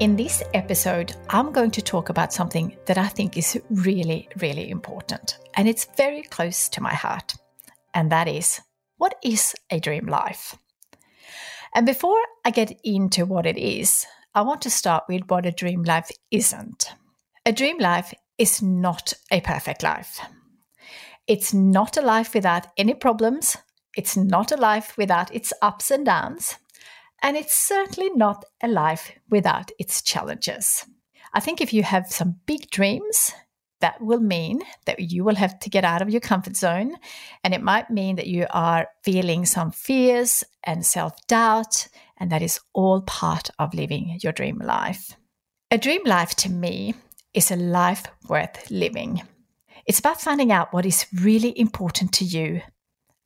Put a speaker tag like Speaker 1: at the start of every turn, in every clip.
Speaker 1: In this episode, I'm going to talk about something that I think is really, really important. And it's very close to my heart. And that is what is a dream life? And before I get into what it is, I want to start with what a dream life isn't. A dream life is not a perfect life. It's not a life without any problems. It's not a life without its ups and downs. And it's certainly not a life without its challenges. I think if you have some big dreams, that will mean that you will have to get out of your comfort zone. And it might mean that you are feeling some fears and self doubt. And that is all part of living your dream life. A dream life to me is a life worth living. It's about finding out what is really important to you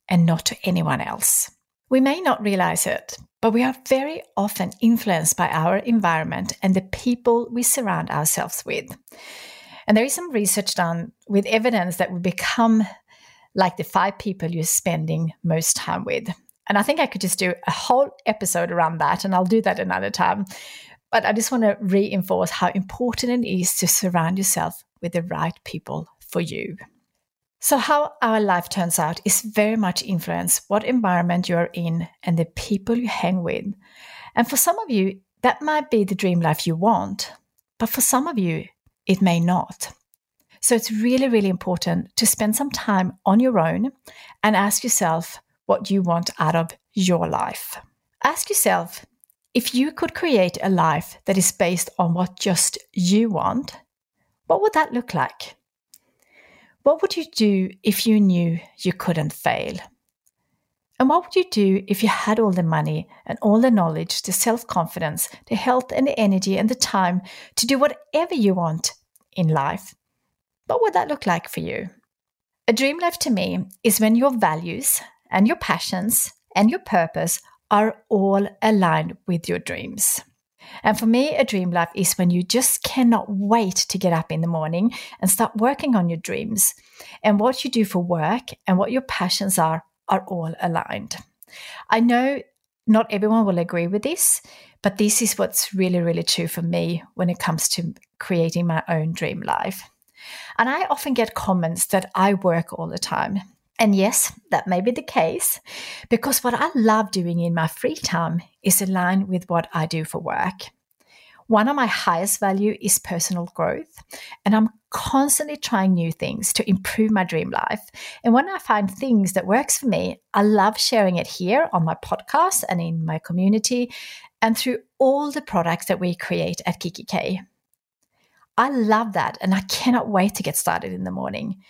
Speaker 1: and not to anyone else. We may not realize it, but we are very often influenced by our environment and the people we surround ourselves with. And there is some research done with evidence that we become like the five people you're spending most time with. And I think I could just do a whole episode around that, and I'll do that another time. But I just want to reinforce how important it is to surround yourself with the right people for you. So, how our life turns out is very much influenced what environment you're in and the people you hang with. And for some of you, that might be the dream life you want, but for some of you, it may not. So, it's really, really important to spend some time on your own and ask yourself what you want out of your life. Ask yourself if you could create a life that is based on what just you want, what would that look like? What would you do if you knew you couldn't fail? And what would you do if you had all the money and all the knowledge, the self confidence, the health and the energy and the time to do whatever you want in life? What would that look like for you? A dream life to me is when your values and your passions and your purpose are all aligned with your dreams. And for me, a dream life is when you just cannot wait to get up in the morning and start working on your dreams. And what you do for work and what your passions are are all aligned. I know not everyone will agree with this, but this is what's really, really true for me when it comes to creating my own dream life. And I often get comments that I work all the time. And yes, that may be the case because what I love doing in my free time is aligned with what I do for work. One of my highest value is personal growth, and I'm constantly trying new things to improve my dream life. And when I find things that works for me, I love sharing it here on my podcast and in my community and through all the products that we create at kikki.K. I love that and I cannot wait to get started in the morning.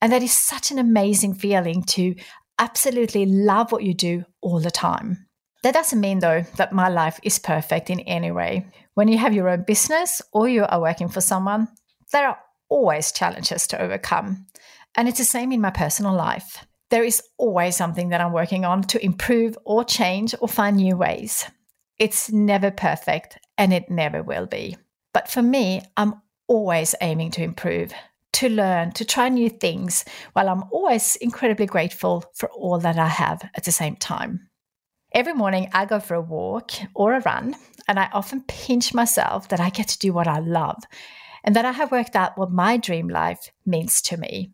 Speaker 1: And that is such an amazing feeling to absolutely love what you do all the time. That doesn't mean, though, that my life is perfect in any way. When you have your own business or you are working for someone, there are always challenges to overcome. And it's the same in my personal life. There is always something that I'm working on to improve or change or find new ways. It's never perfect and it never will be. But for me, I'm always aiming to improve to learn, to try new things, while I'm always incredibly grateful for all that I have at the same time. Every morning, I go for a walk or a run, and I often pinch myself that I get to do what I love and that I have worked out what my dream life means to me.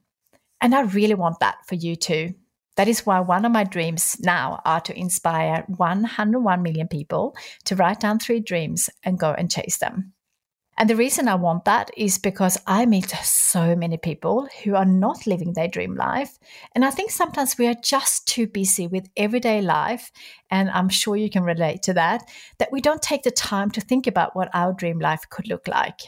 Speaker 1: And I really want that for you too. That is why one of my dreams now are to inspire 101 million people to write down three dreams and go and chase them. And the reason I want that is because I meet so many people who are not living their dream life. And I think sometimes we are just too busy with everyday life. And I'm sure you can relate to that, that we don't take the time to think about what our dream life could look like.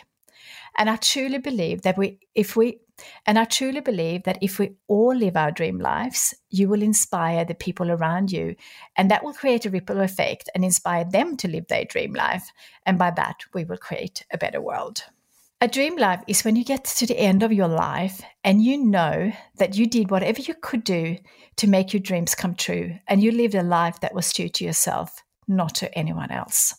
Speaker 1: And I truly believe that we, if we and I truly believe that if we all live our dream lives, you will inspire the people around you. And that will create a ripple effect and inspire them to live their dream life. And by that, we will create a better world. A dream life is when you get to the end of your life and you know that you did whatever you could do to make your dreams come true and you lived a life that was true to yourself, not to anyone else.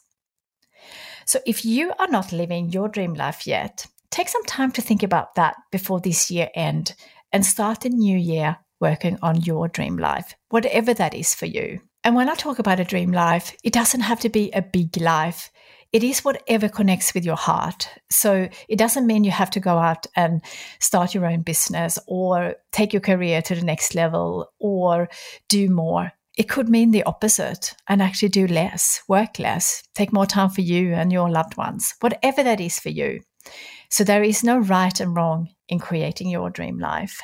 Speaker 1: So if you are not living your dream life yet, take some time to think about that before this year end and start a new year working on your dream life, whatever that is for you. And when I talk about a dream life, it doesn't have to be a big life. It is whatever connects with your heart. So it doesn't mean you have to go out and start your own business or take your career to the next level or do more. It could mean the opposite and actually do less, work less, take more time for you and your loved ones, whatever that is for you. So there is no right and wrong in creating your dream life.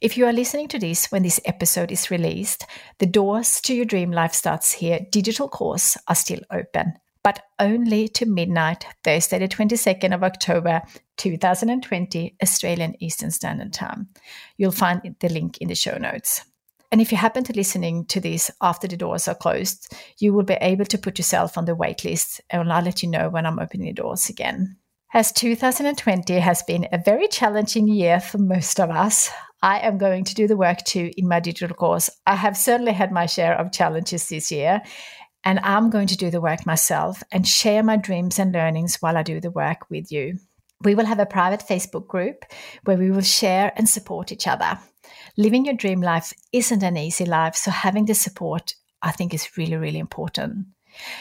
Speaker 1: If you are listening to this when this episode is released, the doors to your dream life starts here digital course are still open, but only to midnight, Thursday, the 22nd of October, 2020, Australian Eastern Standard Time. You'll find the link in the show notes. And if you happen to listening to this after the doors are closed, you will be able to put yourself on the waitlist and I'll let you know when I'm opening the doors again. As 2020 has been a very challenging year for most of us, I am going to do the work too in my digital course. I have certainly had my share of challenges this year, and I'm going to do the work myself and share my dreams and learnings while I do the work with you. We will have a private Facebook group where we will share and support each other. Living your dream life isn't an easy life, so having the support I think is really, really important.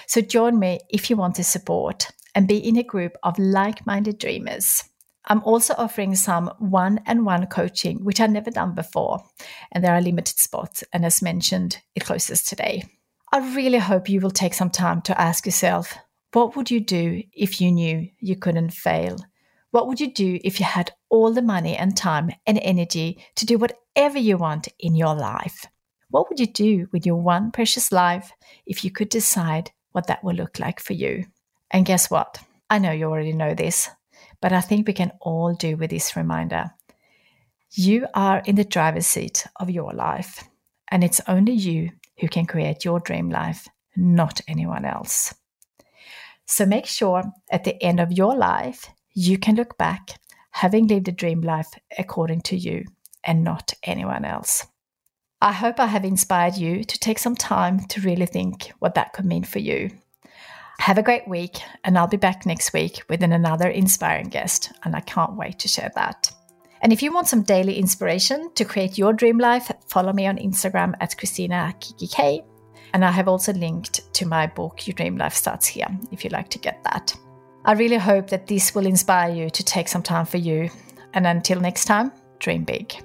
Speaker 1: So join me if you want the support and be in a group of like minded dreamers. I'm also offering some one on one coaching, which I've never done before, and there are limited spots. And as mentioned, it closes today. I really hope you will take some time to ask yourself what would you do if you knew you couldn't fail? What would you do if you had all the money and time and energy to do whatever you want in your life? What would you do with your one precious life if you could decide what that will look like for you? And guess what? I know you already know this, but I think we can all do with this reminder. You are in the driver's seat of your life, and it's only you who can create your dream life, not anyone else. So make sure at the end of your life, you can look back, having lived a dream life according to you and not anyone else. I hope I have inspired you to take some time to really think what that could mean for you have a great week, and I'll be back next week with another inspiring guest, and I can't wait to share that. And if you want some daily inspiration to create your dream life, follow me on Instagram at Christina kikki.K. And I have also linked to my book, Your Dream Life Starts Here, if you'd like to get that. I really hope that this will inspire you to take some time for you. And until next time, dream big.